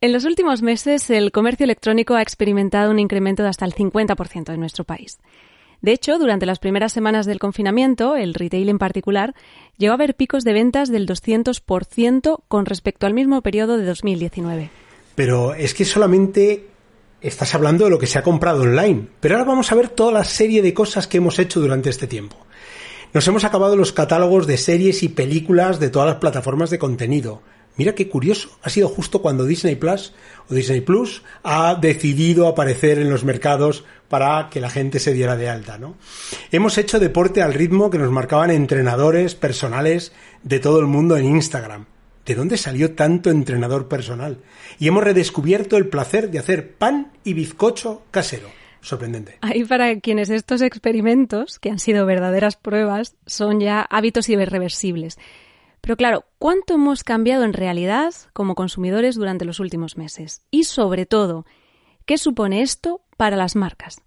En los últimos meses, el comercio electrónico ha experimentado un incremento de hasta el 50% en nuestro país. De hecho, durante las primeras semanas del confinamiento, el retail en particular llegó a ver picos de ventas del 200% con respecto al mismo periodo de 2019. Pero es que solamente estás hablando de lo que se ha comprado online. Pero ahora vamos a ver toda la serie de cosas que hemos hecho durante este tiempo. Nos hemos acabado los catálogos de series y películas de todas las plataformas de contenido. Mira qué curioso, ha sido justo cuando Disney Plus o Disney Plus ha decidido aparecer en los mercados para que la gente se diera de alta, ¿no? Hemos hecho deporte al ritmo que nos marcaban entrenadores personales de todo el mundo en Instagram. ¿De dónde salió tanto entrenador personal? Y hemos redescubierto el placer de hacer pan y bizcocho casero. Sorprendente. Ahí para quienes estos experimentos, que han sido verdaderas pruebas, son ya hábitos irreversibles. Pero claro, ¿cuánto hemos cambiado en realidad como consumidores durante los últimos meses? Y sobre todo, ¿qué supone esto para las marcas?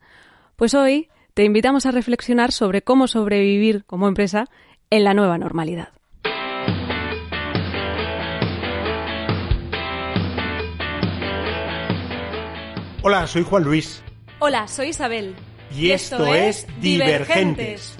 Pues hoy te invitamos a reflexionar sobre cómo sobrevivir como empresa en la nueva normalidad. Hola, soy Juan Luis. Hola, soy Isabel. Y, esto, es Divergentes.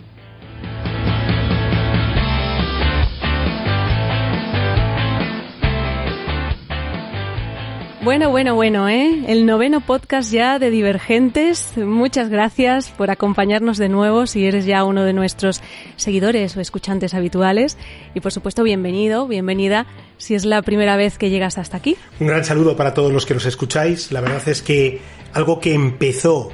Bueno, bueno, bueno, ¿eh? El noveno podcast ya de Divergentes. Muchas gracias por acompañarnos de nuevo si eres ya uno de nuestros seguidores o escuchantes habituales. Y por supuesto, bienvenido, bienvenida si es la primera vez que llegas hasta aquí. Un gran saludo para todos los que nos escucháis. La verdad es que algo que empezó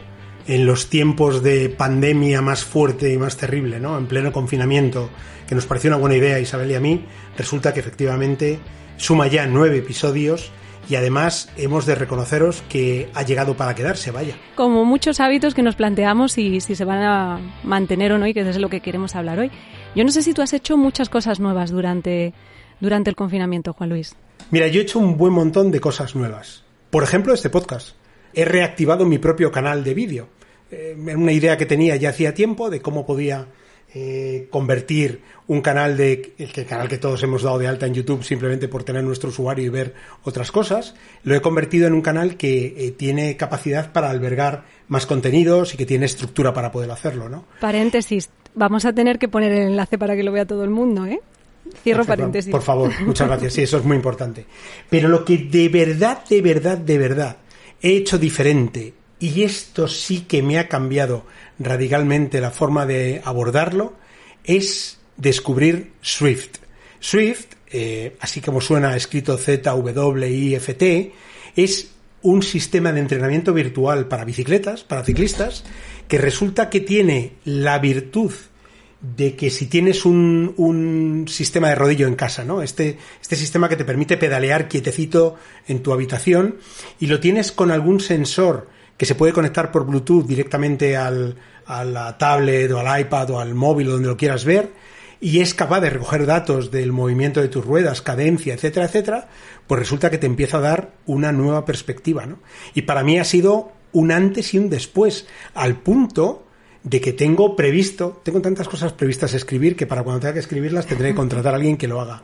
en los tiempos de pandemia más fuerte y más terrible, ¿no? En pleno confinamiento, que nos pareció una buena idea, Isabel y a mí, resulta que efectivamente suma ya nueve episodios y además hemos de reconoceros que ha llegado para quedarse, vaya. Como muchos hábitos que nos planteamos y si se van a mantener o no y que es de lo que queremos hablar hoy. Yo no sé si tú has hecho muchas cosas nuevas durante, durante el confinamiento, Juan Luis. Mira, yo he hecho un buen montón de cosas nuevas. Por ejemplo, este podcast. He reactivado mi propio canal de vídeo. Eh, una idea que tenía ya hacía tiempo de cómo podía eh, convertir un canal de el canal que todos hemos dado de alta en YouTube simplemente por tener nuestro usuario y ver otras cosas, lo he convertido en un canal que eh, tiene capacidad para albergar más contenidos y que tiene estructura para poder hacerlo, ¿no? Paréntesis, vamos a tener que poner el enlace para que lo vea todo el mundo, ¿eh? Cierro paréntesis. Por favor, muchas gracias. Sí, eso es muy importante. Pero lo que de verdad, de verdad, de verdad he hecho diferente y esto sí que me ha cambiado radicalmente la forma de abordarlo, es descubrir Swift. Swift, eh, así como suena escrito Z-W-I-F-T, es un sistema de entrenamiento virtual para bicicletas, para ciclistas, que resulta que tiene la virtud de que si tienes un, un, sistema de rodillo en casa, ¿no? Este, este sistema que te permite pedalear quietecito en tu habitación y lo tienes con algún sensor que se puede conectar por Bluetooth directamente al, a la tablet o al iPad o al móvil o donde lo quieras ver y es capaz de recoger datos del movimiento de tus ruedas, cadencia, etcétera, etcétera, pues resulta que te empieza a dar una nueva perspectiva, ¿no? Y para mí ha sido un antes y un después, al punto de que tengo previsto, tengo tantas cosas previstas a escribir que para cuando tenga que escribirlas tendré que contratar a alguien que lo haga.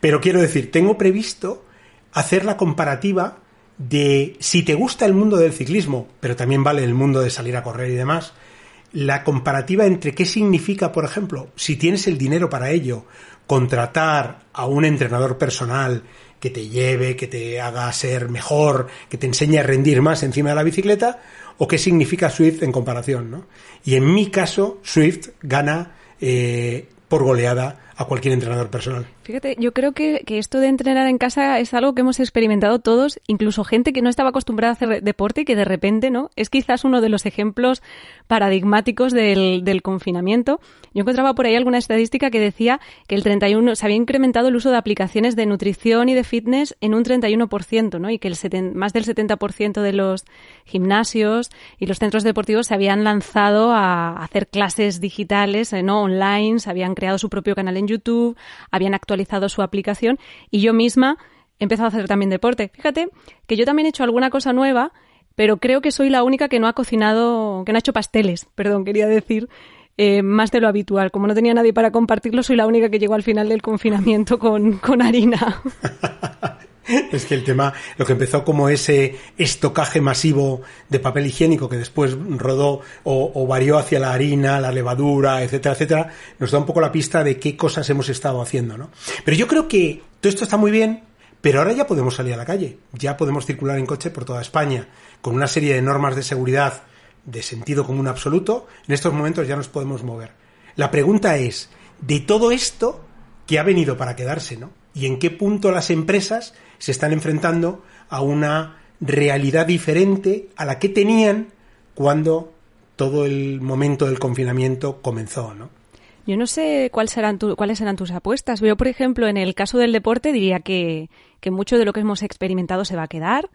Pero quiero decir, tengo previsto hacer la comparativa de si te gusta el mundo del ciclismo, pero también vale el mundo de salir a correr y demás, la comparativa entre qué significa, por ejemplo, si tienes el dinero para ello, contratar a un entrenador personal que te lleve, que te haga ser mejor, que te enseñe a rendir más encima de la bicicleta, o qué significa Swift en comparación, ¿no? Y en mi caso, Swift gana eh, por goleada a cualquier entrenador personal. Fíjate, yo creo que, que, esto de entrenar en casa es algo que hemos experimentado todos, incluso gente que no estaba acostumbrada a hacer deporte y que de repente, ¿no? Es quizás uno de los ejemplos paradigmáticos del, confinamiento. Yo encontraba por ahí alguna estadística que decía que el 31 se había incrementado el uso de aplicaciones de nutrición y de fitness en un 31%, ¿no? Y que el más del 70% de los gimnasios y los centros deportivos se habían lanzado a hacer clases digitales, eh, ¿no? Online, se habían creado su propio canal YouTube, habían actualizado su aplicación y yo misma he empezado a hacer también deporte. Fíjate que yo también he hecho alguna cosa nueva, pero creo que soy la única que no ha cocinado, que no ha hecho pasteles, perdón, quería decir, eh, más de lo habitual. Como no tenía nadie para compartirlo, soy la única que llegó al final del confinamiento con, con harina. Es que el tema, lo que empezó como ese estocaje masivo de papel higiénico que después rodó o, varió hacia la harina, la levadura, etcétera, etcétera, nos da un poco la pista de qué cosas hemos estado haciendo, ¿no? Pero yo creo que todo esto está muy bien, pero ahora ya podemos salir a la calle, ya podemos circular en coche por toda España, con una serie de normas de seguridad de sentido común absoluto, en estos momentos ya nos podemos mover. La pregunta es, de todo esto que ha venido para quedarse, ¿no? Y en qué punto las empresas se están enfrentando a una realidad diferente a la que tenían cuando todo el momento del confinamiento comenzó, ¿no? Yo no sé cuáles serán, cuáles serán tus apuestas. Yo, por ejemplo, en el caso del deporte diría que, que mucho de lo que hemos experimentado se va a quedar.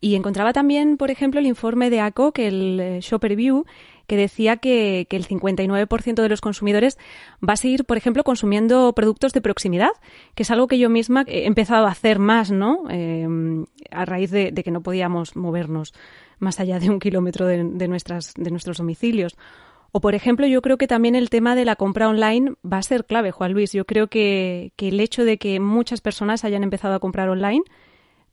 Y encontraba también, por ejemplo, el informe de que el eh, Shopper View, que decía que, el 59% de los consumidores va a seguir, por ejemplo, consumiendo productos de proximidad, que es algo que yo misma he empezado a hacer más, ¿no? Eh, a raíz de, que no podíamos movernos más allá de un kilómetro de, de nuestros domicilios. O, por ejemplo, yo creo que también el tema de la compra online va a ser clave, Juan Luis. Yo creo que, que el hecho de que muchas personas hayan empezado a comprar online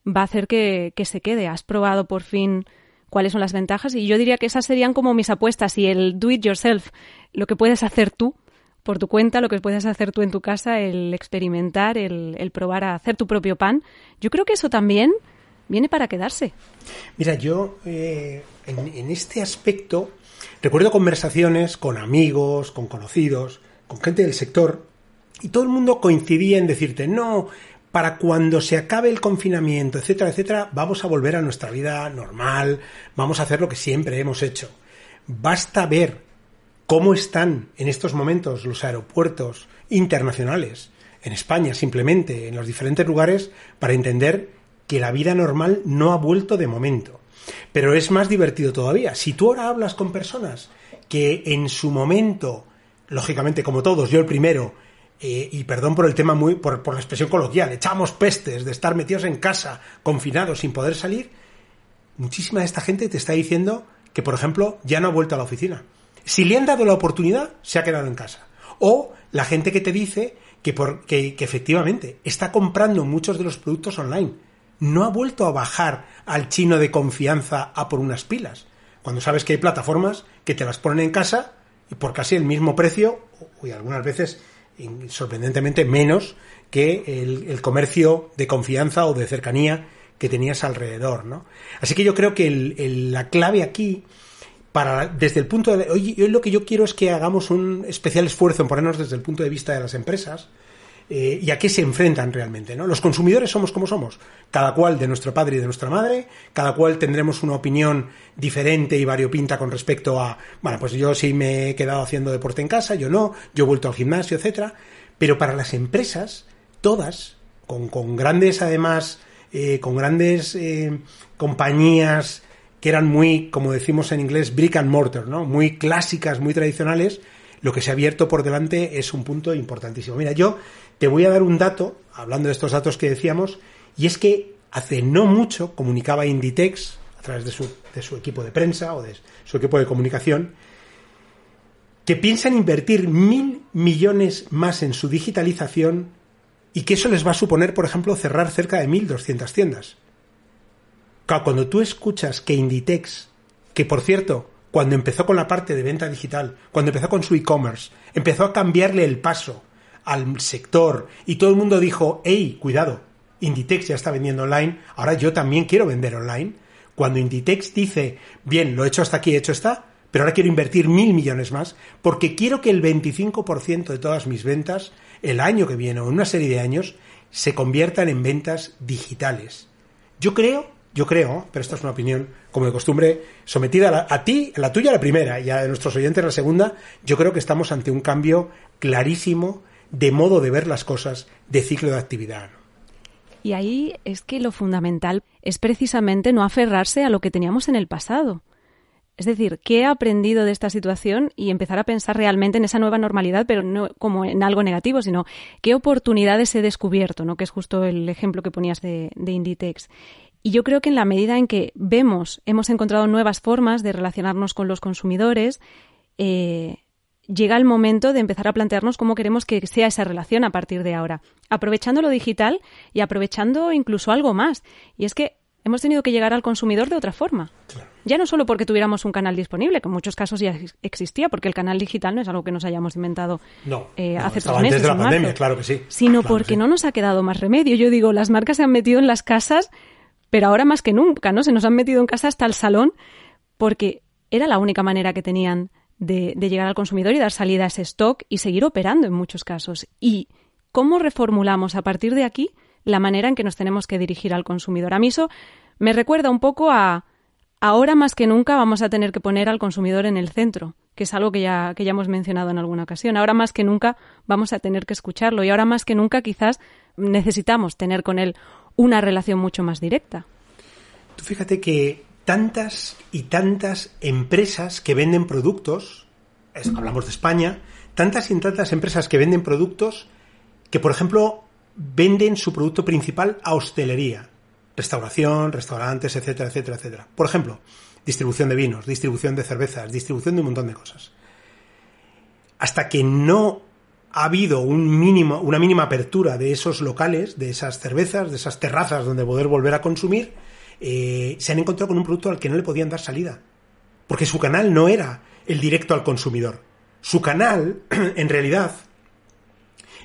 va a hacer que, que se quede. Has probado por fin cuáles son las ventajas y yo diría que esas serían como mis apuestas y el do it yourself, lo que puedes hacer tú por tu cuenta, lo que puedes hacer tú en tu casa, el experimentar, el, probar a hacer tu propio pan. Yo creo que eso también viene para quedarse. Mira, yo eh, en, en este aspecto recuerdo conversaciones con amigos, con conocidos, con gente del sector y todo el mundo coincidía en decirte, no, para cuando se acabe el confinamiento, etcétera, etcétera, vamos a volver a nuestra vida normal, vamos a hacer lo que siempre hemos hecho. Basta ver cómo están en estos momentos los aeropuertos internacionales, en España simplemente, en los diferentes lugares, para entender que la vida normal no ha vuelto de momento. Pero es más divertido todavía. Si tú ahora hablas con personas que en su momento, lógicamente como todos, yo el primero, eh, y perdón por el tema muy, por, por la expresión coloquial, echamos pestes de estar metidos en casa, confinados, sin poder salir, muchísima de esta gente te está diciendo que, por ejemplo, ya no ha vuelto a la oficina. Si le han dado la oportunidad, se ha quedado en casa. O la gente que te dice que, por, que, que efectivamente está comprando muchos de los productos online. No ha vuelto a bajar al chino de confianza a por unas pilas. Cuando sabes que hay plataformas que te las ponen en casa y por casi el mismo precio, y algunas veces sorprendentemente menos que el, comercio de confianza o de cercanía que tenías alrededor, ¿no? Así que yo creo que la clave aquí, para, desde el punto de, hoy lo que yo quiero es que hagamos un especial esfuerzo en ponernos desde el punto de vista de las empresas, eh, y a qué se enfrentan realmente. ¿no? Los consumidores somos como somos, cada cual de nuestro padre y de nuestra madre, cada cual tendremos una opinión diferente y variopinta con respecto a, bueno, pues yo sí me he quedado haciendo deporte en casa, yo no, yo he vuelto al gimnasio, etcétera. Pero para las empresas, todas, con, con grandes además, eh, con grandes eh, compañías que eran muy, como decimos en inglés, brick and mortar, ¿no? Muy clásicas, muy tradicionales, lo que se ha abierto por delante es un punto importantísimo. Mira, yo te voy a dar un dato, hablando de estos datos que decíamos, y es que hace no mucho comunicaba Inditex, a través de su, equipo de prensa o de su equipo de comunicación, que piensan invertir mil millones más en su digitalización y que eso les va a suponer, por ejemplo, cerrar cerca de 1.200 tiendas. cuando tú escuchas que Inditex, que por cierto, cuando empezó con la parte de venta digital, cuando empezó con su e-commerce, empezó a cambiarle el paso al sector y todo el mundo dijo, hey, cuidado, Inditex ya está vendiendo online, ahora yo también quiero vender online. Cuando Inditex dice, bien, lo he hecho hasta aquí, hecho está, pero ahora quiero invertir mil millones más porque quiero que el 25% de todas mis ventas el año que viene o en una serie de años se conviertan en ventas digitales. Yo creo, yo creo, pero esta es una opinión, como de costumbre, sometida a, ti, a la tuya la primera y a nuestros oyentes la segunda, yo creo que estamos ante un cambio clarísimo de modo de ver las cosas de ciclo de actividad. Y ahí es que lo fundamental es precisamente no aferrarse a lo que teníamos en el pasado. Es decir, ¿qué he aprendido de esta situación? Y empezar a pensar realmente en esa nueva normalidad, pero no como en algo negativo, sino qué oportunidades he descubierto, ¿no? Que es justo el ejemplo que ponías de, Inditex. Y yo creo que en la medida en que vemos, hemos encontrado nuevas formas de relacionarnos con los consumidores, eh, llega el momento de empezar a plantearnos cómo queremos que sea esa relación a partir de ahora, aprovechando lo digital y aprovechando incluso algo más. Y es que hemos tenido que llegar al consumidor de otra forma. Ya no solo porque tuviéramos un canal disponible, que en muchos casos ya existía, porque el canal digital no es algo que nos hayamos inventado eh, hace tres meses. Antes de la pandemia, claro que sí. Sino porque no nos ha quedado más remedio. Yo digo, las marcas se han metido en las casas, pero ahora más que nunca, ¿no? Se nos han metido en casa hasta el salón, porque era la única manera que tenían de, llegar al consumidor y dar salida a ese stock y seguir operando en muchos casos. ¿Y cómo reformulamos a partir de aquí la manera en que nos tenemos que dirigir al consumidor? A mí eso me recuerda un poco a ahora más que nunca vamos a tener que poner al consumidor en el centro, que es algo que ya, que ya hemos mencionado en alguna ocasión. Ahora más que nunca vamos a tener que escucharlo y ahora más que nunca quizás necesitamos tener con él una relación mucho más directa. Tú fíjate que tantas y tantas empresas que venden productos, hablamos de España, tantas y tantas empresas que venden productos que, por ejemplo, venden su producto principal a hostelería, restauración, restaurantes, etcétera, etcétera, etcétera. Por ejemplo, distribución de vinos, distribución de cervezas, distribución de un montón de cosas. Hasta que no ha habido un mínimo, una mínima apertura de esos locales, de esas cervezas, de esas terrazas donde poder volver a consumir, eh, se han encontrado con un producto al que no le podían dar salida. Porque su canal no era el directo al consumidor. Su canal, en realidad,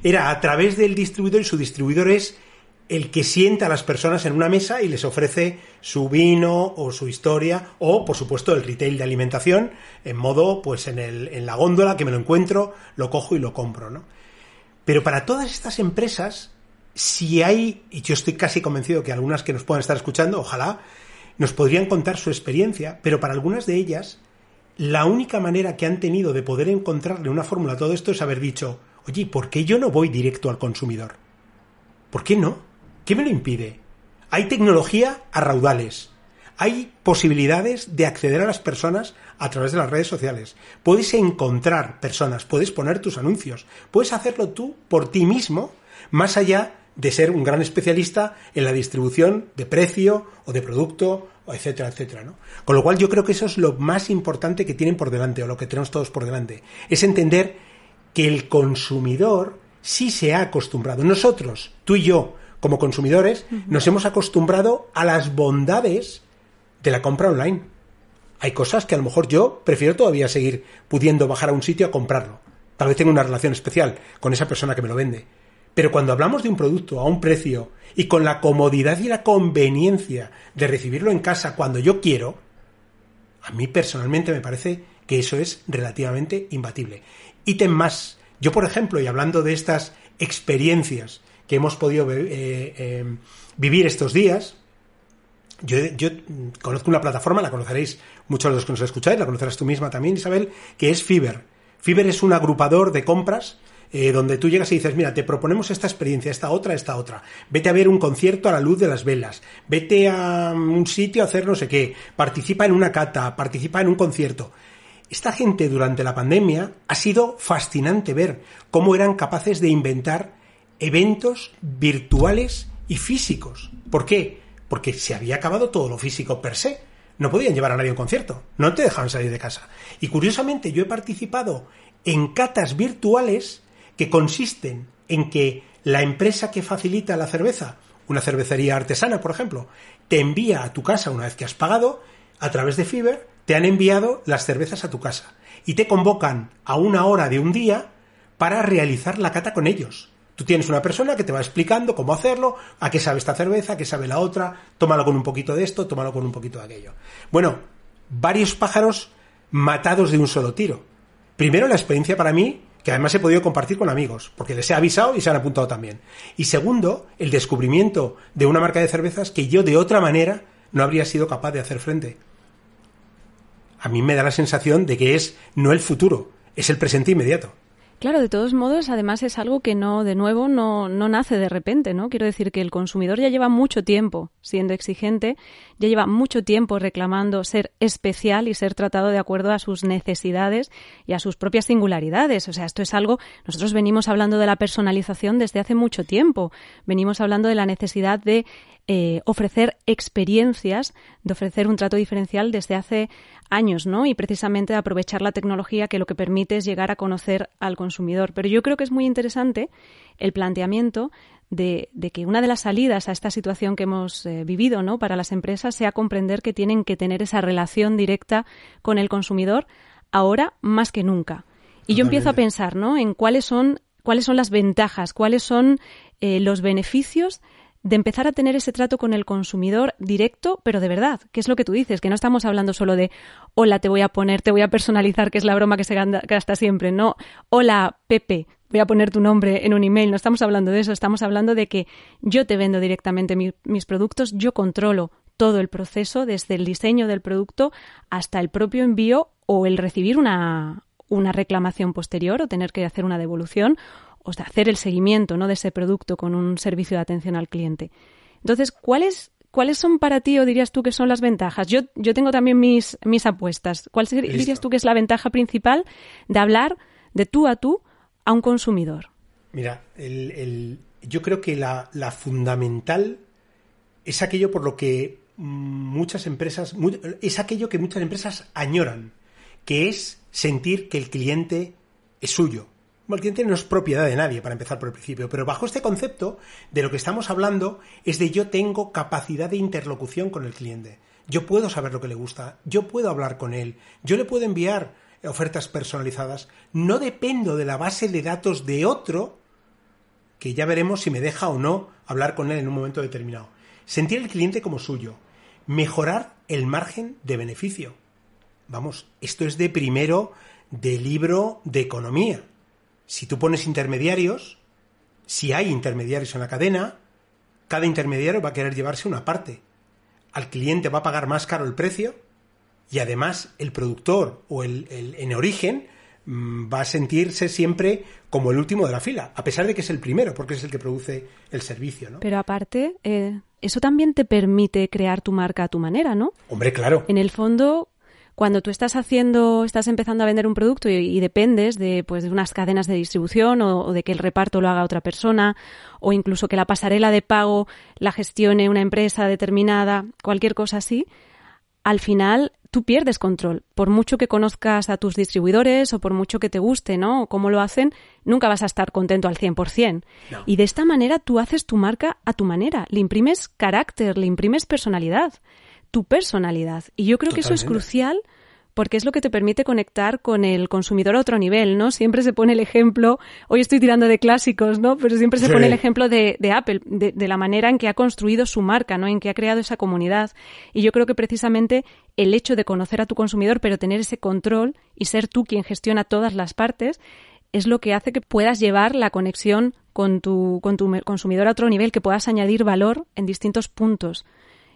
era a través del distribuidor y su distribuidor es el que sienta a las personas en una mesa y les ofrece su vino o su historia o por supuesto el retail de alimentación en modo pues en, el, en la góndola que me lo encuentro, lo cojo y lo compro, ¿no? Pero para todas estas empresas si hay, y yo estoy casi convencido que algunas que nos puedan estar escuchando, ojalá, nos podrían contar su experiencia, pero para algunas de ellas, la única manera que han tenido de poder encontrarle una fórmula a todo esto es haber dicho, oye, ¿por qué yo no voy directo al consumidor? ¿Por qué no? ¿Qué me lo impide? Hay tecnología a raudales. Hay posibilidades de acceder a las personas a través de las redes sociales. Puedes encontrar personas, puedes poner tus anuncios, puedes hacerlo tú por ti mismo, más allá de ser un gran especialista en la distribución de precio o de producto, etcétera, etcétera, ¿no? Con lo cual yo creo que eso es lo más importante que tienen por delante, o lo que tenemos todos por delante. Es entender que el consumidor sí se ha acostumbrado. Nosotros, tú y yo, como consumidores, nos hemos acostumbrado a las bondades de la compra online. Hay cosas que a lo mejor yo prefiero todavía seguir pudiendo bajar a un sitio a comprarlo. Tal vez tengo una relación especial con esa persona que me lo vende. Pero cuando hablamos de un producto a un precio y con la comodidad y la conveniencia de recibirlo en casa cuando yo quiero, a mí personalmente me parece que eso es relativamente imbatible. Ítem más. Yo, por ejemplo, y hablando de estas experiencias que hemos podido eh, eh, vivir estos días, yo, yo, conozco una plataforma, la conoceréis muchos de los que nos escucháis, la conocerás tú misma también, Isabel, que es Fiverr. Fiverr es un agrupador de compras eh, donde tú llegas y dices, mira, te proponemos esta experiencia, esta otra, esta otra. Vete a ver un concierto a la luz de las velas, vete a un sitio a hacer no sé qué, participa en una cata, participa en un concierto. Esta gente durante la pandemia ha sido fascinante ver cómo eran capaces de inventar eventos virtuales y físicos. ¿Por qué? Porque se había acabado todo lo físico per se. No podían llevar a nadie a un concierto, no te dejaban salir de casa. Y curiosamente yo he participado en catas virtuales que consisten en que la empresa que facilita la cerveza, una cervecería artesana, por ejemplo, te envía a tu casa una vez que has pagado, a través de Fiverr, te han enviado las cervezas a tu casa y te convocan a una hora de un día para realizar la cata con ellos. Tú tienes una persona que te va explicando cómo hacerlo, a qué sabe esta cerveza, a qué sabe la otra, tómalo con un poquito de esto, tómalo con un poquito de aquello. Bueno, varios pájaros matados de un solo tiro. Primero, la experiencia para mí, que además he podido compartir con amigos, porque les he avisado y se han apuntado también. Y segundo, el descubrimiento de una marca de cervezas que yo de otra manera no habría sido capaz de hacer frente. A mí me da la sensación de que es no el futuro, es el presente inmediato. Claro, de todos modos, además es algo que no, de nuevo, no, no nace de repente, ¿no? Quiero decir que el consumidor ya lleva mucho tiempo siendo exigente, ya lleva mucho tiempo reclamando ser especial y ser tratado de acuerdo a sus necesidades y a sus propias singularidades. O sea, esto es algo, nosotros venimos hablando de la personalización desde hace mucho tiempo. Venimos hablando de la necesidad de eh, ofrecer experiencias, de ofrecer un trato diferencial desde hace años, ¿no? Y precisamente de aprovechar la tecnología que lo que permite es llegar a conocer al consumidor. Pero yo creo que es muy interesante el planteamiento de, que una de las salidas a esta situación que hemos eh, vivido, ¿no? Para las empresas sea comprender que tienen que tener esa relación directa con el consumidor ahora más que nunca. Y yo empiezo a pensar, ¿no? En cuáles son cuáles son las ventajas, cuáles son eh, los beneficios de empezar a tener ese trato con el consumidor directo, pero de verdad, que es lo que tú dices, que no estamos hablando solo de hola, te voy a poner, te voy a personalizar, que es la broma que se gasta siempre, no, hola, Pepe, voy a poner tu nombre en un email, no estamos hablando de eso, estamos hablando de que yo te vendo directamente mis productos, yo controlo todo el proceso, desde el diseño del producto hasta el propio envío o el recibir una, una reclamación posterior o tener que hacer una devolución o sea, hacer el seguimiento ¿no? de ese producto con un servicio de atención al cliente. Entonces, ¿cuáles, ¿cuáles son para ti o dirías tú que son las ventajas? Yo, yo tengo también mis, mis apuestas. ¿Cuál dirías tú que es la ventaja principal de hablar de tú a tú a un consumidor? Mira, el, yo creo que la, la, fundamental es aquello por lo que muchas empresas, es aquello que muchas empresas añoran, que es sentir que el cliente es suyo, el cliente no es propiedad de nadie, para empezar por el principio, pero bajo este concepto, de lo que estamos hablando es de yo tengo capacidad de interlocución con el cliente. Yo puedo saber lo que le gusta, yo puedo hablar con él, yo le puedo enviar ofertas personalizadas, no dependo de la base de datos de otro, que ya veremos si me deja o no hablar con él en un momento determinado. Sentir el cliente como suyo, mejorar el margen de beneficio. Vamos, esto es de primero de libro de economía si tú pones intermediarios, si hay intermediarios en la cadena, cada intermediario va a querer llevarse una parte. Al cliente va a pagar más caro el precio y además el productor o el, en origen mm, va a sentirse siempre como el último de la fila, a pesar de que es el primero, porque es el que produce el servicio, ¿no? Pero aparte, eh, eso también te permite crear tu marca a tu manera, ¿no? Hombre, claro. En el fondo, cuando tú estás haciendo, estás empezando a vender un producto y, dependes de, pues, de unas cadenas de distribución o, de que el reparto lo haga otra persona o incluso que la pasarela de pago la gestione una empresa determinada, cualquier cosa así, al final tú pierdes control. Por mucho que conozcas a tus distribuidores o por mucho que te guste, ¿no? O cómo lo hacen, nunca vas a estar contento al 100%. Y de esta manera tú haces tu marca a tu manera. Le imprimes carácter, le imprimes personalidad tu personalidad. Y yo creo que eso es crucial porque es lo que te permite conectar con el consumidor a otro nivel, ¿no? Siempre se pone el ejemplo, hoy estoy tirando de clásicos, ¿no? Pero siempre se pone el ejemplo de, Apple, de, de, la manera en que ha construido su marca, ¿no? En que ha creado esa comunidad. Y yo creo que precisamente el hecho de conocer a tu consumidor, pero tener ese control y ser tú quien gestiona todas las partes, es lo que hace que puedas llevar la conexión con tu, con tu consumidor a otro nivel, que puedas añadir valor en distintos puntos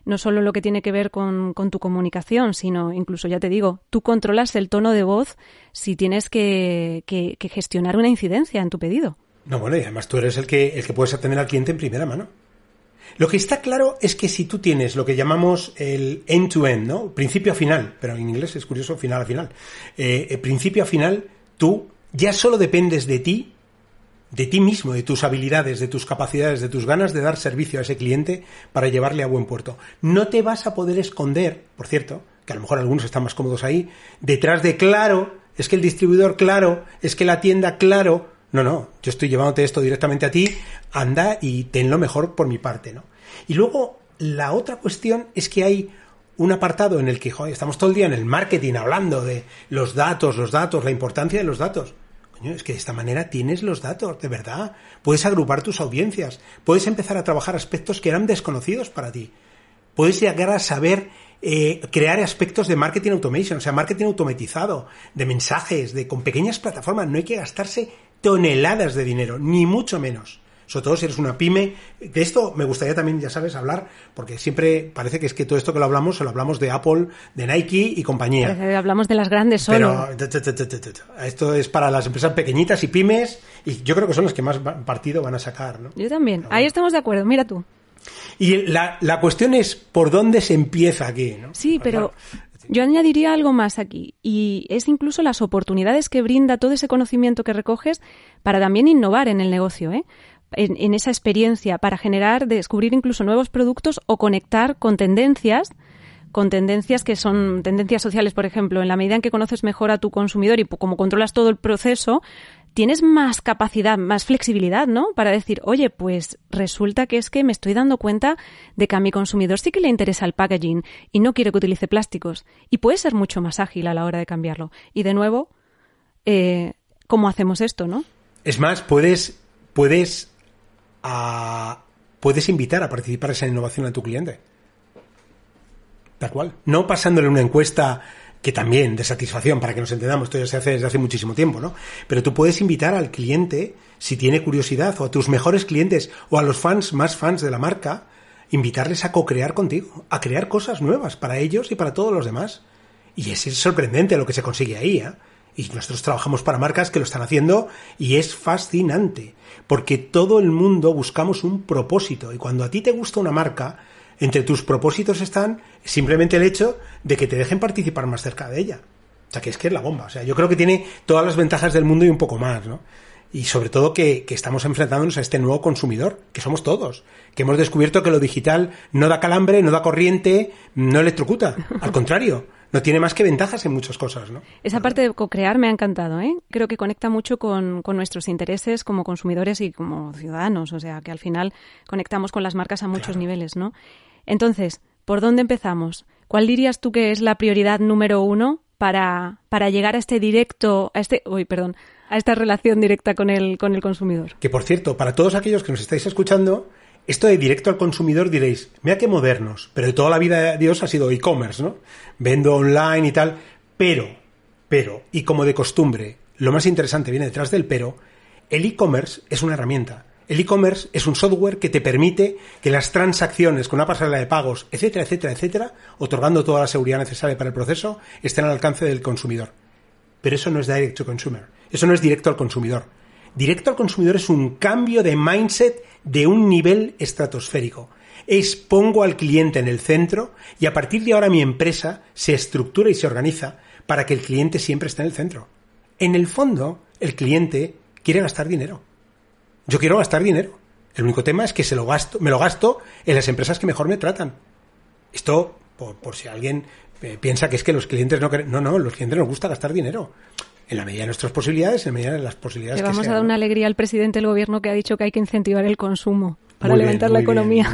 no solo lo que tiene que ver con, tu comunicación, sino incluso, ya te digo, tú controlas el tono de voz si tienes que, gestionar una incidencia en tu pedido. No, bueno, y además tú eres el que, el que puedes atender al cliente en primera mano. Lo que está claro es que si tú tienes lo que llamamos el end-to-end, ¿no? Principio a final, pero en inglés es curioso, final a final. Eh, principio a final, tú ya solo dependes de ti de ti mismo, de tus habilidades, de tus capacidades, de tus ganas de dar servicio a ese cliente para llevarle a buen puerto. No te vas a poder esconder, por cierto, que a lo mejor algunos están más cómodos ahí, detrás de claro, es que el distribuidor claro, es que la tienda claro. No, no, yo estoy llevándote esto directamente a ti, anda y ten lo mejor por mi parte, ¿no? Y luego, la otra cuestión es que hay un apartado en el que estamos todo el día en el marketing hablando de los datos, los datos, la importancia de los datos es que de esta manera tienes los datos, de verdad. Puedes agrupar tus audiencias, puedes empezar a trabajar aspectos que eran desconocidos para ti. Puedes llegar a saber eh, crear aspectos de marketing automation, o sea, marketing automatizado, de mensajes, de con pequeñas plataformas. No hay que gastarse toneladas de dinero, ni mucho menos. Sobre todo si eres una pyme. De esto me gustaría también, ya sabes, hablar, porque siempre parece que es que todo esto que lo hablamos, se lo hablamos de Apple, de Nike y compañía. hablamos de las grandes solo. Pero esto es para las empresas pequeñitas y pymes, y yo creo que son las que más partido van a sacar, ¿no? Yo también. Ahí estamos de acuerdo, mira tú. Y la, la cuestión es por dónde se empieza aquí, ¿no? Sí, pero yo añadiría algo más aquí, y es incluso las oportunidades que brinda todo ese conocimiento que recoges para también innovar en el negocio, ¿eh? En, esa experiencia para generar, descubrir incluso nuevos productos o conectar con tendencias con tendencias que son tendencias sociales, por ejemplo, en la medida en que conoces mejor a tu consumidor y como controlas todo el proceso, tienes más capacidad, más flexibilidad, ¿no? Para decir, oye, pues resulta que es que me estoy dando cuenta de que a mi consumidor sí que le interesa el packaging y no quiere que utilice plásticos. Y puede ser mucho más ágil a la hora de cambiarlo. Y de nuevo, eh, ¿cómo hacemos esto, no? Es más, puedes, puedes puedes invitar a participar esa innovación a tu cliente. Tal cual. No pasándole una encuesta que también de satisfacción, para que nos entendamos, esto ya se hace desde hace muchísimo tiempo, ¿no? Pero tú puedes invitar al cliente, si tiene curiosidad, o a tus mejores clientes, o a los fans más fans de la marca, invitarles a co-crear contigo, a crear cosas nuevas para ellos y para todos los demás. Y es sorprendente lo que se consigue ahí, ¿eh? Y nosotros trabajamos para marcas que lo están haciendo y es fascinante, porque todo el mundo buscamos un propósito y cuando a ti te gusta una marca, entre tus propósitos están simplemente el hecho de que te dejen participar más cerca de ella. O sea, que es que es la bomba. O sea, yo creo que tiene todas las ventajas del mundo y un poco más, ¿no? Y sobre todo que, que, estamos enfrentándonos a este nuevo consumidor, que somos todos, que hemos descubierto que lo digital no da calambre, no da corriente, no electrocuta. Al contrario, no tiene más que ventajas en muchas cosas, ¿no? Esa parte de co-crear me ha encantado, ¿eh? Creo que conecta mucho con, nuestros intereses como consumidores y como ciudadanos, o sea, que al final conectamos con las marcas a muchos niveles, ¿no? Entonces, ¿por dónde empezamos? ¿Cuál dirías tú que es la prioridad número uno para, para llegar a este directo, a este, uy, perdón, a esta relación directa con el, con el consumidor? Que por cierto, para todos aquellos que nos estáis escuchando, esto de directo al consumidor diréis, mira qué modernos, pero de toda la vida de Dios ha sido e-commerce, ¿no? Vendo online y tal, pero, pero, y como de costumbre, lo más interesante viene detrás del pero, el e-commerce es una herramienta. El e-commerce es un software que te permite que las transacciones con una pasarela de pagos, etcétera, etcétera, etcétera, otorgando toda la seguridad necesaria para el proceso, estén al alcance del consumidor. Pero eso no es direct to consumer. Eso no es directo al consumidor. Directo al consumidor es un cambio de mindset de un nivel estratosférico. Es pongo al cliente en el centro y a partir de ahora mi empresa se estructura y se organiza para que el cliente siempre esté en el centro. En el fondo, el cliente quiere gastar dinero. Yo quiero gastar dinero. El único tema es que se lo gasto, me lo gasto en las empresas que mejor me tratan. Esto, por, si alguien eh, piensa que es que los clientes no No, no, los clientes nos gusta gastar dinero en la medida de nuestras posibilidades, en la medida de las posibilidades Le vamos a dar una alegría al presidente del gobierno que ha dicho que hay que incentivar el consumo para levantar la economía.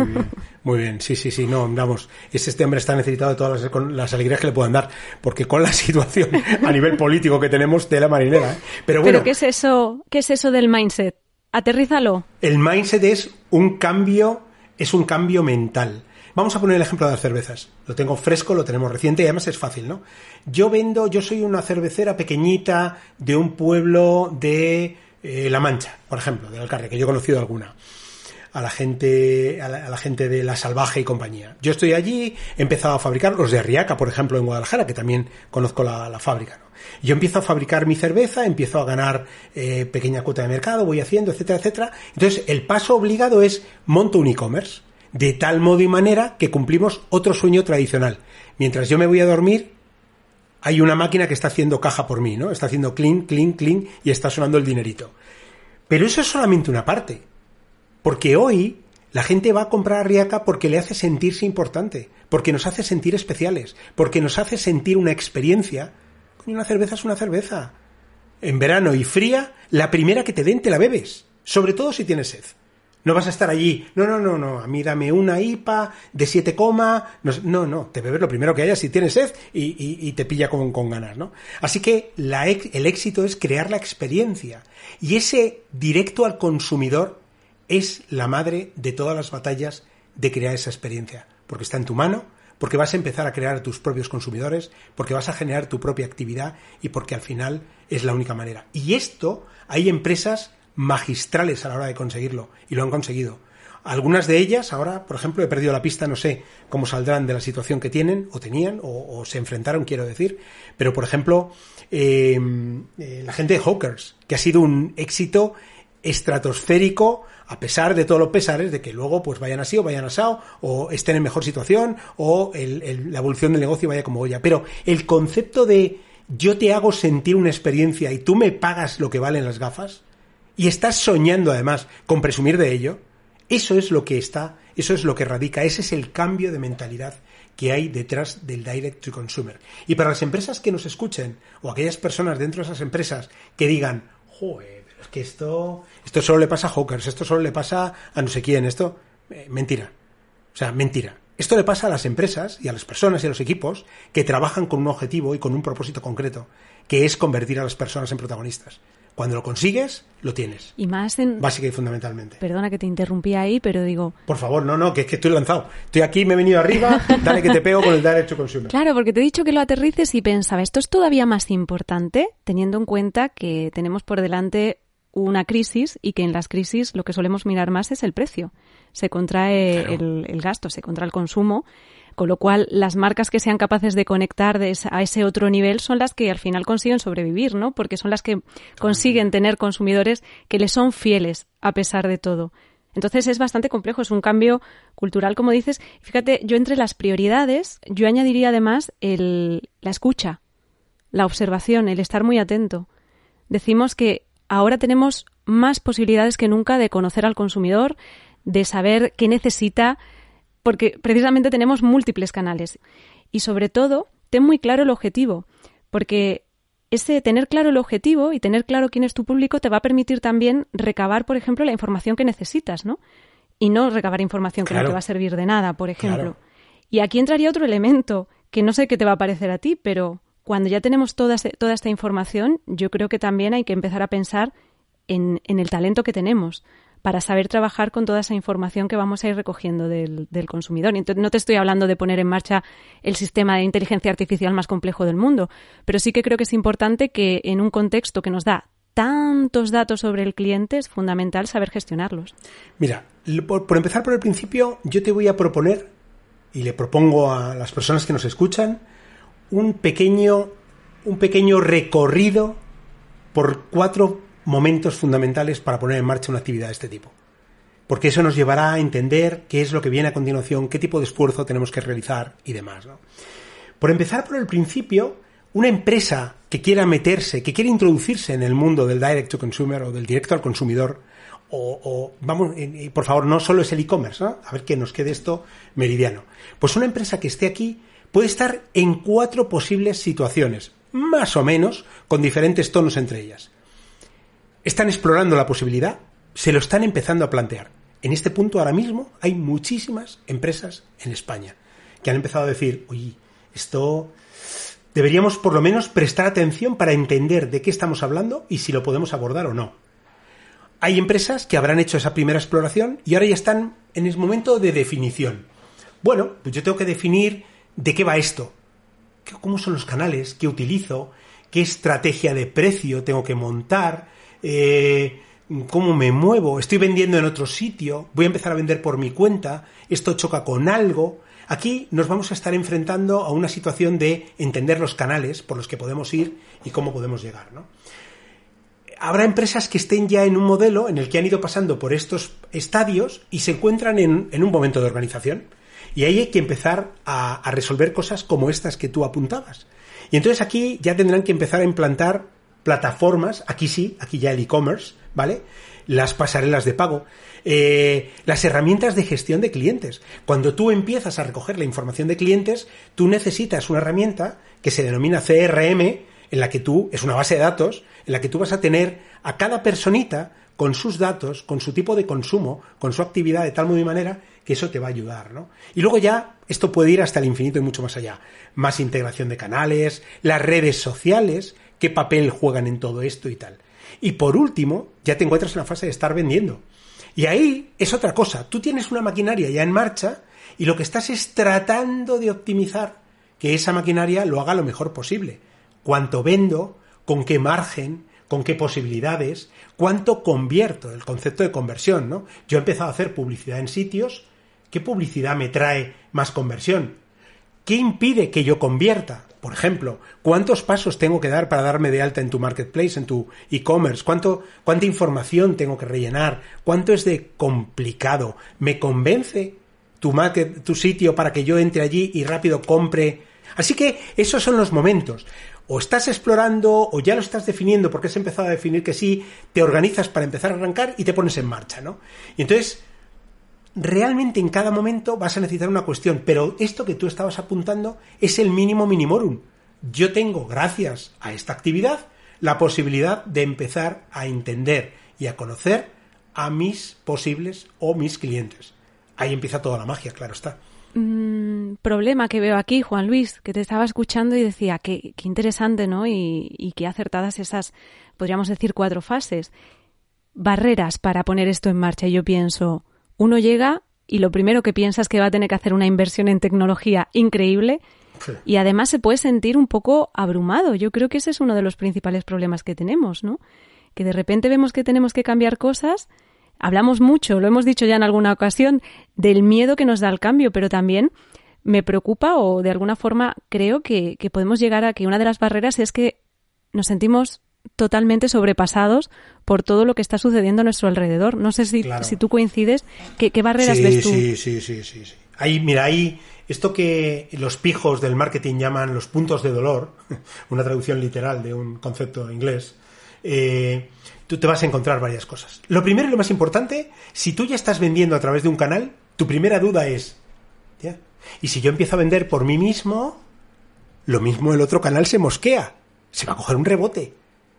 muy, bien. sí, sí, sí, no, vamos, este hombre está necesitado de todas las, alegrías que le puedan dar, porque con la situación a nivel político que tenemos de la marinera. ¿eh? Pero bueno. ¿Pero qué es eso, qué es eso del mindset? Aterrízalo. El mindset es un cambio, es un cambio mental. Vamos a poner el ejemplo de las cervezas. Lo tengo fresco, lo tenemos reciente y además es fácil, ¿no? Yo vendo, yo soy una cervecera pequeñita de un pueblo de eh, La Mancha, por ejemplo, de Alcarre, que yo he conocido alguna a la gente a la, gente de la salvaje y compañía. Yo estoy allí, he empezado a fabricar los de Arriaca, por ejemplo, en Guadalajara, que también conozco la, fábrica. ¿no? Yo empiezo a fabricar mi cerveza, empiezo a ganar eh, pequeña cuota de mercado, voy haciendo, etcétera, etcétera. Entonces, el paso obligado es monto un e-commerce de tal modo y manera que cumplimos otro sueño tradicional. Mientras yo me voy a dormir, hay una máquina que está haciendo caja por mí, ¿no? Está haciendo clean, clean, clean y está sonando el dinerito. Pero eso es solamente una parte. Porque hoy la gente va a comprar a Riaca porque le hace sentirse importante, porque nos hace sentir especiales, porque nos hace sentir una experiencia. Una cerveza es una cerveza. En verano y fría, la primera que te den te la bebes, sobre todo si tienes sed. No vas a estar allí, no, no, no, no, a mí dame una IPA de 7 coma, no, no, te bebes lo primero que haya si tienes sed y, te pilla con, con, ganas, ¿no? Así que el éxito es crear la experiencia. Y ese directo al consumidor es la madre de todas las batallas de crear esa experiencia, porque está en tu mano, porque vas a empezar a crear tus propios consumidores, porque vas a generar tu propia actividad y porque al final es la única manera. Y esto hay empresas magistrales a la hora de conseguirlo y lo han conseguido. Algunas de ellas, ahora, por ejemplo, he perdido la pista, no sé cómo saldrán de la situación que tienen, o tenían, o, se enfrentaron, quiero decir. Pero, por ejemplo, eh, eh, la gente de Hawkers, que ha sido un éxito estratosférico, a pesar de todos los pesares de que luego pues vayan así o vayan asado, o estén en mejor situación, o la evolución del negocio vaya como vaya. Pero el concepto de yo te hago sentir una experiencia y tú me pagas lo que valen las gafas, y estás soñando además con presumir de ello, eso es lo que está, eso es lo que radica, ese es el cambio de mentalidad que hay detrás del direct to consumer. Y para las empresas que nos escuchen, o aquellas personas dentro de esas empresas que digan, joder, pero es que esto, esto solo le pasa a Hawkers, esto solo le pasa a no sé quién, esto, eh, mentira. O sea, mentira. Esto le pasa a las empresas y a las personas y a los equipos que trabajan con un objetivo y con un propósito concreto, que es convertir a las personas en protagonistas. Cuando lo consigues, lo tienes. Y más en... Básica y fundamentalmente. Perdona que te interrumpí ahí, pero digo... Por favor, no, no, que es que estoy lanzado. Estoy aquí, me he venido arriba, dale que te pego con el derecho consumer. Claro, porque te he dicho que lo aterrices y pensaba, esto es todavía más importante teniendo en cuenta que tenemos por delante una crisis y que en las crisis lo que solemos mirar más es el precio. Se contrae el, el gasto, se contrae el consumo con lo cual, las marcas que sean capaces de conectar a ese otro nivel son las que al final consiguen sobrevivir, ¿no? Porque son las que consiguen tener consumidores que les son fieles a pesar de todo. Entonces es bastante complejo, es un cambio cultural, como dices. Fíjate, yo entre las prioridades, yo añadiría además el, la escucha, la observación, el estar muy atento. Decimos que ahora tenemos más posibilidades que nunca de conocer al consumidor, de saber qué necesita, porque precisamente tenemos múltiples canales. Y sobre todo, ten muy claro el objetivo, porque ese tener claro el objetivo y tener claro quién es tu público te va a permitir también recabar, por ejemplo, la información que necesitas, ¿no? Y no recabar información que no te va a servir de nada, por ejemplo. Y aquí entraría otro elemento que no sé qué te va a parecer a ti, pero cuando ya tenemos toda, toda esta información, yo creo que también hay que empezar a pensar en, en el talento que tenemos para saber trabajar con toda esa información que vamos a ir recogiendo del, consumidor. Entonces, no te estoy hablando de poner en marcha el sistema de inteligencia artificial más complejo del mundo, pero sí que creo que es importante que en un contexto que nos da tantos datos sobre el cliente es fundamental saber gestionarlos. Mira, por, por empezar por el principio, yo te voy a proponer, y le propongo a las personas que nos escuchan, un pequeño, un pequeño recorrido por cuatro momentos fundamentales para poner en marcha una actividad de este tipo. Porque eso nos llevará a entender qué es lo que viene a continuación, qué tipo de esfuerzo tenemos que realizar y demás. Por empezar por el principio, una empresa que quiera meterse, que quiera introducirse en el mundo del direct to consumer o del directo al consumidor, o, vamos, y por favor, no solo es el e-commerce, a ver que nos quede esto meridiano. Pues una empresa que esté aquí puede estar en cuatro posibles situaciones, más o menos, con diferentes tonos entre ellas están explorando la posibilidad, se lo están empezando a plantear. En este punto ahora mismo hay muchísimas empresas en España que han empezado a decir, oye, esto deberíamos por lo menos prestar atención para entender de qué estamos hablando y si lo podemos abordar o no. Hay empresas que habrán hecho esa primera exploración y ahora ya están en el momento de definición. Bueno, pues yo tengo que definir de qué va esto, cómo son los canales, qué utilizo, qué estrategia de precio tengo que montar, eh, cómo me muevo, estoy vendiendo en otro sitio, voy a empezar a vender por mi cuenta, esto choca con algo. Aquí nos vamos a estar enfrentando a una situación de entender los canales por los que podemos ir y cómo podemos llegar. Habrá empresas que estén ya en un modelo en el que han ido pasando por estos estadios y se encuentran en, un momento de organización. Y ahí hay que empezar a resolver cosas como estas que tú apuntabas. Y entonces aquí ya tendrán que empezar a implantar plataformas, aquí sí, aquí ya el e-commerce, ¿vale? Las pasarelas de pago, eh, las herramientas de gestión de clientes. Cuando tú empiezas a recoger la información de clientes, tú necesitas una herramienta que se denomina CRM, en la que tú, es una base de datos, en la que tú vas a tener a cada personita con sus datos, con su tipo de consumo, con su actividad de tal modo y manera que eso te va a ayudar, ¿no? Y luego ya esto puede ir hasta el infinito y mucho más allá. Más integración de canales, las redes sociales, qué papel juegan en todo esto y tal. Y por último, ya te encuentras en la fase de estar vendiendo. Y ahí es otra cosa. Tú tienes una maquinaria ya en marcha Y lo que estás es tratando de optimizar que esa maquinaria lo haga lo mejor posible. Cuánto vendo, con qué margen, con qué posibilidades, cuánto convierto, el concepto de conversión, ¿no? Yo he empezado a hacer publicidad en sitios, ¿qué publicidad me trae más conversión? ¿Qué impide que yo convierta? Por ejemplo, ¿cuántos pasos tengo que dar para darme de alta en tu marketplace, en tu e-commerce? ¿Cuánto, ¿Cuánta información tengo que rellenar? ¿Cuánto es de complicado? ¿Me convence tu, market, tu sitio para que yo entre allí y rápido compre? Así que esos son los momentos. O estás explorando o ya lo estás definiendo porque has empezado a definir que sí, te organizas para empezar a arrancar y te pones en marcha, ¿no? Y entonces, realmente en cada momento vas a necesitar una cuestión, pero esto que tú estabas apuntando es el mínimo minimorum. Yo tengo, gracias a esta actividad, la posibilidad de empezar a entender y a conocer a mis posibles o mis clientes. Ahí empieza toda la magia, claro está. Mm, problema que veo aquí, Juan Luis, que te estaba escuchando y decía que, interesante, ¿no? Y, y qué acertadas esas, podríamos decir, cuatro fases. Barreras para poner esto en marcha. Y yo pienso, uno llega y lo primero que piensa es que va a tener que hacer una inversión en tecnología increíble y además se puede sentir un poco abrumado. Yo creo que ese es uno de los principales problemas que tenemos, ¿no? Que de repente vemos que tenemos que cambiar cosas Hablamos mucho, lo hemos dicho ya en alguna ocasión, del miedo que nos da el cambio, pero también me preocupa o de alguna forma creo que, podemos llegar a que una de las barreras es que nos sentimos totalmente sobrepasados por todo lo que está sucediendo a nuestro alrededor. No sé si, si tú coincides. ¿Qué, qué barreras ves tú? Sí, sí, sí, sí, sí. Ahí, mira, ahí esto que los pijos del marketing llaman los puntos de dolor, una traducción literal de un concepto inglés, eh, tú te vas a encontrar varias cosas. Lo primero y lo más importante, si tú ya estás vendiendo a través de un canal, tu primera duda es, ¿ya? Y si yo empiezo a vender por mí mismo, lo mismo el otro canal se mosquea, se va a coger un rebote.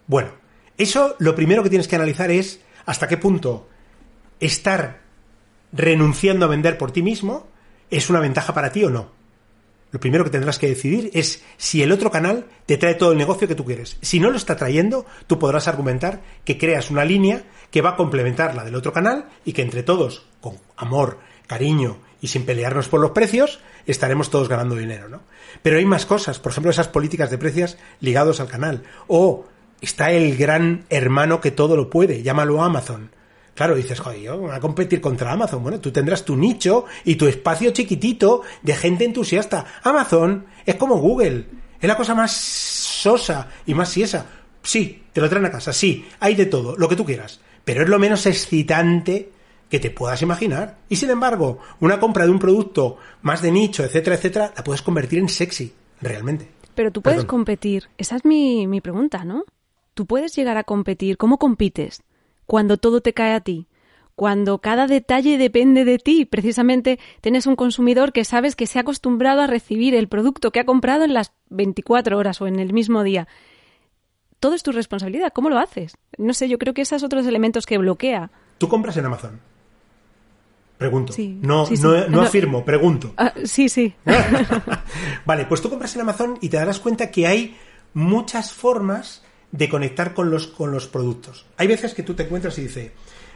Bueno, eso lo primero que tienes que analizar es hasta qué punto estar renunciando a vender por ti mismo es una ventaja para ti o no. Lo primero que tendrás que decidir es si el otro canal te trae todo el negocio que tú quieres. Si no lo está trayendo, tú podrás argumentar que creas una línea que va a complementar la del otro canal y que entre todos, con amor, cariño y sin pelearnos por los precios, estaremos todos ganando dinero, ¿no? Pero hay más cosas, por ejemplo, esas políticas de precios ligados al canal. O está el gran hermano que todo lo puede, llámalo Amazon. Claro, dices, joder, yo voy a competir contra Amazon. Bueno, tú tendrás tu nicho y tu espacio chiquitito de gente entusiasta. Amazon es como Google. Es la cosa más sosa y más siesa. Sí, te lo traen a casa, sí, hay de todo, lo que tú quieras. Pero es lo menos excitante que te puedas imaginar. Y sin embargo, una compra de un producto más de nicho, etcétera, etcétera, la puedes convertir en sexy, realmente. Pero tú puedes competir. Esa es mi, mi pregunta, ¿no? Tú puedes llegar a competir. ¿Cómo compites? cuando todo te cae a ti, cuando cada detalle depende de ti. Precisamente tienes un consumidor que sabes que se ha acostumbrado a recibir el producto que ha comprado en las 24 horas o en el mismo día. Todo es tu responsabilidad. ¿Cómo lo haces? No sé, yo creo que esos otros elementos que bloquea. ¿Tú compras en Amazon? Pregunto. no, no, afirmo, pregunto. Ah, sí, sí. vale, pues tú compras en Amazon y te darás cuenta que hay muchas formas de conectar con los, con los productos. Hay veces que tú te encuentras y dice,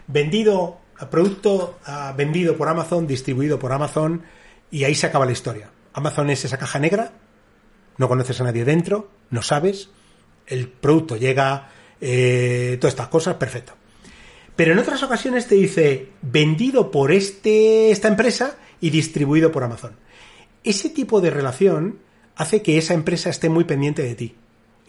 vendido, producto vendido por Amazon, distribuido por Amazon, y ahí se acaba la historia. Amazon es esa caja negra, no conoces a nadie dentro, no sabes, el producto llega, eh, todas estas cosas, perfecto. Pero en otras ocasiones te dice vendido por este, esta empresa y distribuido por Amazon. Ese tipo de relación hace que esa empresa esté muy pendiente de ti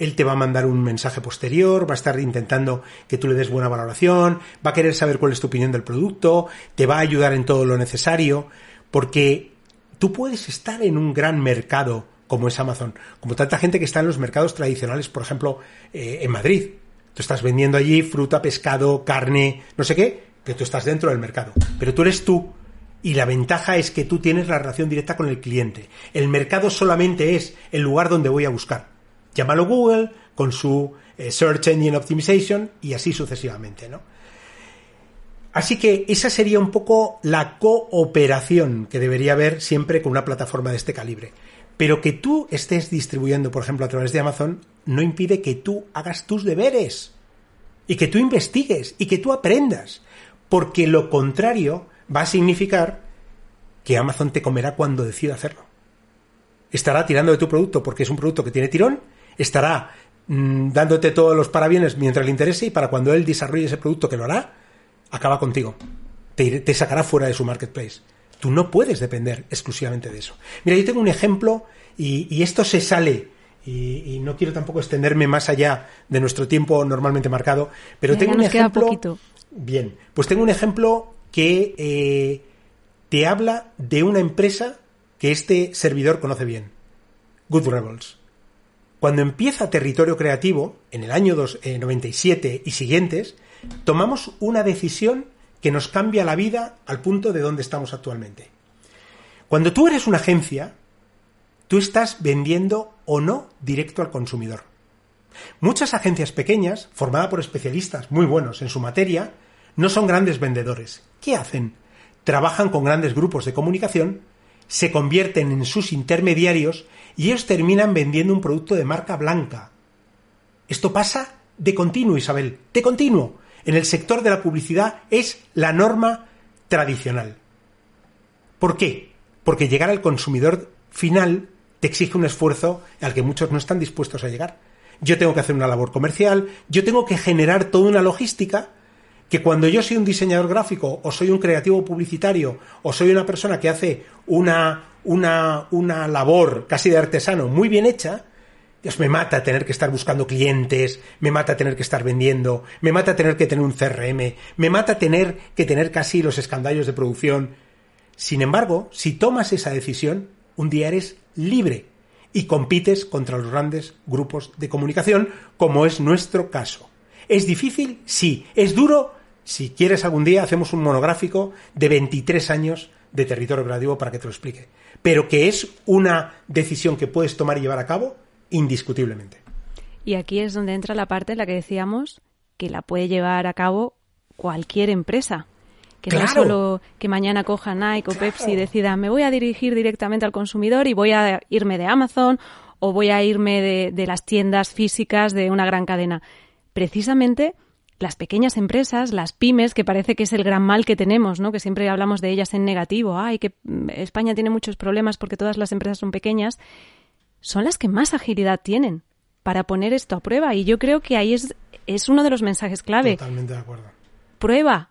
él te va a mandar un mensaje posterior, va a estar intentando que tú le des buena valoración, va a querer saber cuál es tu opinión del producto, te va a ayudar en todo lo necesario, porque tú puedes estar en un gran mercado como es Amazon, como tanta gente que está en los mercados tradicionales, por ejemplo, eh, en Madrid. Tú estás vendiendo allí fruta, pescado, carne, no sé qué, que tú estás dentro del mercado. Pero tú eres tú. Y la ventaja es que tú tienes la relación directa con el cliente. El mercado solamente es el lugar donde voy a buscar. Llámalo Google con su eh, Search Engine Optimization y así sucesivamente, ¿no? Así que esa sería un poco la cooperación que debería haber siempre con una plataforma de este calibre. Pero que tú estés distribuyendo, por ejemplo, a través de Amazon, no impide que tú hagas tus deberes y que tú investigues y que tú aprendas, porque lo contrario va a significar que Amazon te comerá cuando decida hacerlo. Estará tirando de tu producto porque es un producto que tiene tirón, estará mm, dándote todos los parabienes mientras le interese y para cuando él desarrolle ese producto que lo hará, acaba contigo. Te, te sacará fuera de su marketplace. Tú no puedes depender exclusivamente de eso. Mira, yo tengo un ejemplo y, esto se sale y, no quiero tampoco extenderme más allá de nuestro tiempo normalmente marcado, pero tengo un ejemplo. Bien, pues tengo un ejemplo que eh, te habla de una empresa que este servidor conoce bien. Good Rebels. Cuando empieza Territorio Creativo, en el año 97 eh, y siguientes, tomamos una decisión que nos cambia la vida al punto de donde estamos actualmente. Cuando tú eres una agencia, tú estás vendiendo o no directo al consumidor. Muchas agencias pequeñas, formadas por especialistas muy buenos en su materia, no son grandes vendedores. ¿Qué hacen? Trabajan con grandes grupos de comunicación, se convierten en sus intermediarios y ellos terminan vendiendo un producto de marca blanca. Esto pasa de continuo, Isabel, de continuo en el sector de la publicidad es la norma tradicional. ¿Por qué? Porque llegar al consumidor final te exige un esfuerzo al que muchos no están dispuestos a llegar. Yo tengo que hacer una labor comercial, yo tengo que generar toda una logística que cuando yo soy un diseñador gráfico o soy un creativo publicitario o soy una persona que hace una, una, una labor casi de artesano muy bien hecha, Dios, me mata tener que estar buscando clientes, me mata tener que estar vendiendo, me mata tener que tener un CRM, me mata tener que tener casi los escandallos de producción. Sin embargo, si tomas esa decisión, un día eres libre y compites contra los grandes grupos de comunicación, como es nuestro caso. ¿Es difícil? Sí. ¿Es duro? Si quieres algún día hacemos un monográfico de 23 años de territorio creativo para que te lo explique. Pero que es una decisión que puedes tomar y llevar a cabo, indiscutiblemente. Y aquí es donde entra la parte en la que decíamos que la puede llevar a cabo cualquier empresa. Que no es solo que mañana coja Nike o Pepsi y decida me voy a dirigir directamente al consumidor y voy a irme de Amazon o voy a irme de, de las tiendas físicas de una gran cadena. Precisamente las pequeñas empresas, las pymes, que parece que es el gran mal que tenemos, ¿no? Que siempre hablamos de ellas en negativo. Ay, que España tiene muchos problemas porque todas las empresas son pequeñas son las que más agilidad tienen para poner esto a prueba. Y yo creo que ahí es, es uno de los mensajes clave. Totalmente de acuerdo. Prueba,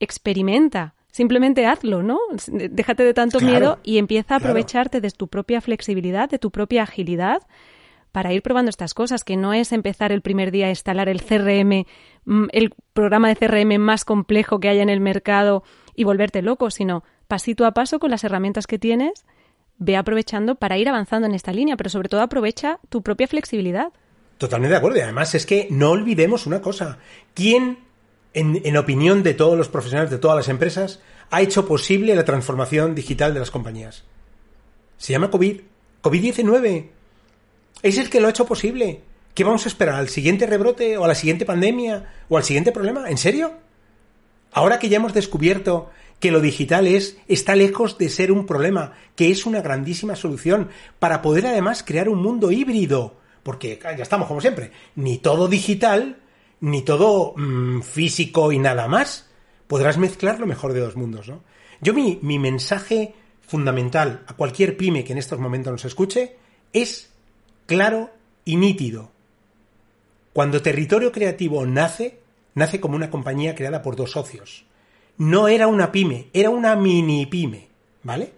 experimenta, simplemente hazlo, ¿no? Déjate de tanto miedo y empieza a aprovecharte de tu propia flexibilidad, de tu propia agilidad para ir probando estas cosas, que no es empezar el primer día a instalar el CRM, mm, el programa de CRM más complejo que haya en el mercado y volverte loco, sino pasito a paso con las herramientas que tienes ve aprovechando para ir avanzando en esta línea, pero sobre todo aprovecha tu propia flexibilidad. Totalmente de acuerdo. Y además es que no olvidemos una cosa. ¿Quién, en, en, opinión de todos los profesionales de todas las empresas, ha hecho posible la transformación digital de las compañías? Se llama COVID. COVID-19. Es el que lo ha hecho posible. ¿Qué vamos a esperar? ¿Al siguiente rebrote o a la siguiente pandemia o al siguiente problema? ¿En serio? Ahora que ya hemos descubierto que lo digital es, está lejos de ser un problema, que es una grandísima solución para poder además crear un mundo híbrido. Porque ya estamos como siempre, ni todo digital, ni todo mm, físico y nada más. Podrás mezclar lo mejor de dos mundos, ¿no? Yo mi, mi mensaje fundamental a cualquier pyme que en estos momentos nos escuche es claro y nítido. Cuando Territorio Creativo nace, nace como una compañía creada por dos socios no era una pyme, era una mini pyme, ¿vale?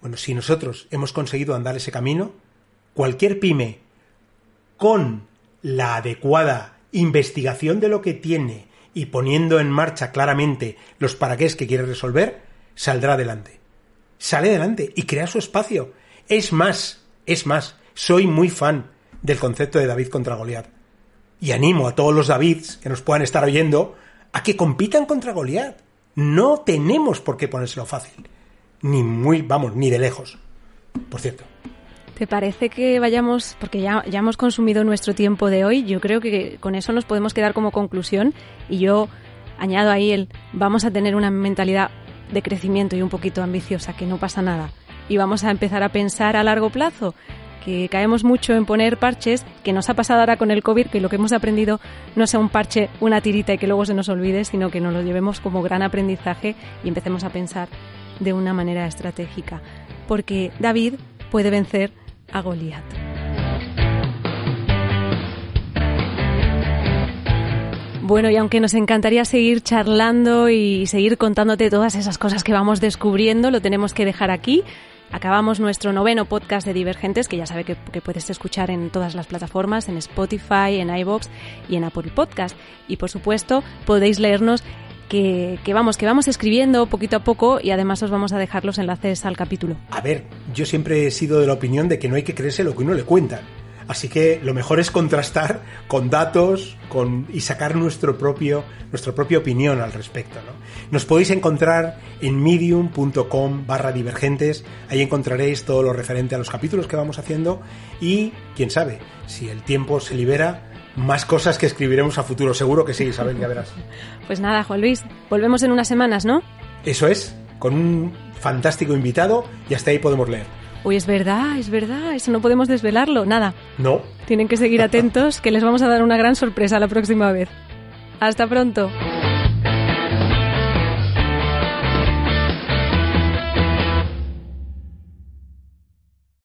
Bueno, si nosotros hemos conseguido andar ese camino, cualquier pyme con la adecuada investigación de lo que tiene y poniendo en marcha claramente los para qué que quiere resolver, saldrá adelante. Sale adelante y crea su espacio. Es más, es más, soy muy fan del concepto de David contra Goliat. Y animo a todos los Davids que nos puedan estar oyendo a que compitan contra Goliat. No tenemos por qué ponérselo fácil. Ni muy, vamos, ni de lejos. Por cierto. ¿Te parece que vayamos, porque ya, ya hemos consumido nuestro tiempo de hoy, yo creo que con eso nos podemos quedar como conclusión y yo añado ahí el vamos a tener una mentalidad de crecimiento y un poquito ambiciosa, que no pasa nada. Y vamos a empezar a pensar a largo plazo que caemos mucho en poner parches, que nos ha pasado ahora con el COVID, que lo que hemos aprendido no sea un parche, una tirita y que luego se nos olvide, sino que nos lo llevemos como gran aprendizaje y empecemos a pensar de una manera estratégica, porque David puede vencer a Goliat. Bueno, y aunque nos encantaría seguir charlando y seguir contándote todas esas cosas que vamos descubriendo, lo tenemos que dejar aquí. Acabamos nuestro noveno podcast de Divergentes, que ya sabe que, puedes escuchar en todas las plataformas, en Spotify, en iBox y en Apple Podcast. Y por supuesto, podéis leernos que, que, vamos, que vamos escribiendo poquito a poco y además os vamos a dejar los enlaces al capítulo. A ver, yo siempre he sido de la opinión de que no hay que creerse lo que uno le cuenta. Así que lo mejor es contrastar con datos con, y sacar nuestro propio, nuestra propia opinión al respecto. ¿no? Nos podéis encontrar en medium.com barra divergentes. Ahí encontraréis todo lo referente a los capítulos que vamos haciendo y, quién sabe, si el tiempo se libera, más cosas que escribiremos a futuro. Seguro que sí, Isabel, ya verás. Pues nada, Juan Luis, volvemos en unas semanas, ¿no? Eso es, con un fantástico invitado y hasta ahí podemos leer. Uy, es verdad, es verdad, eso no podemos desvelarlo, nada. No. Tienen que seguir atentos, que les vamos a dar una gran sorpresa la próxima vez. Hasta pronto.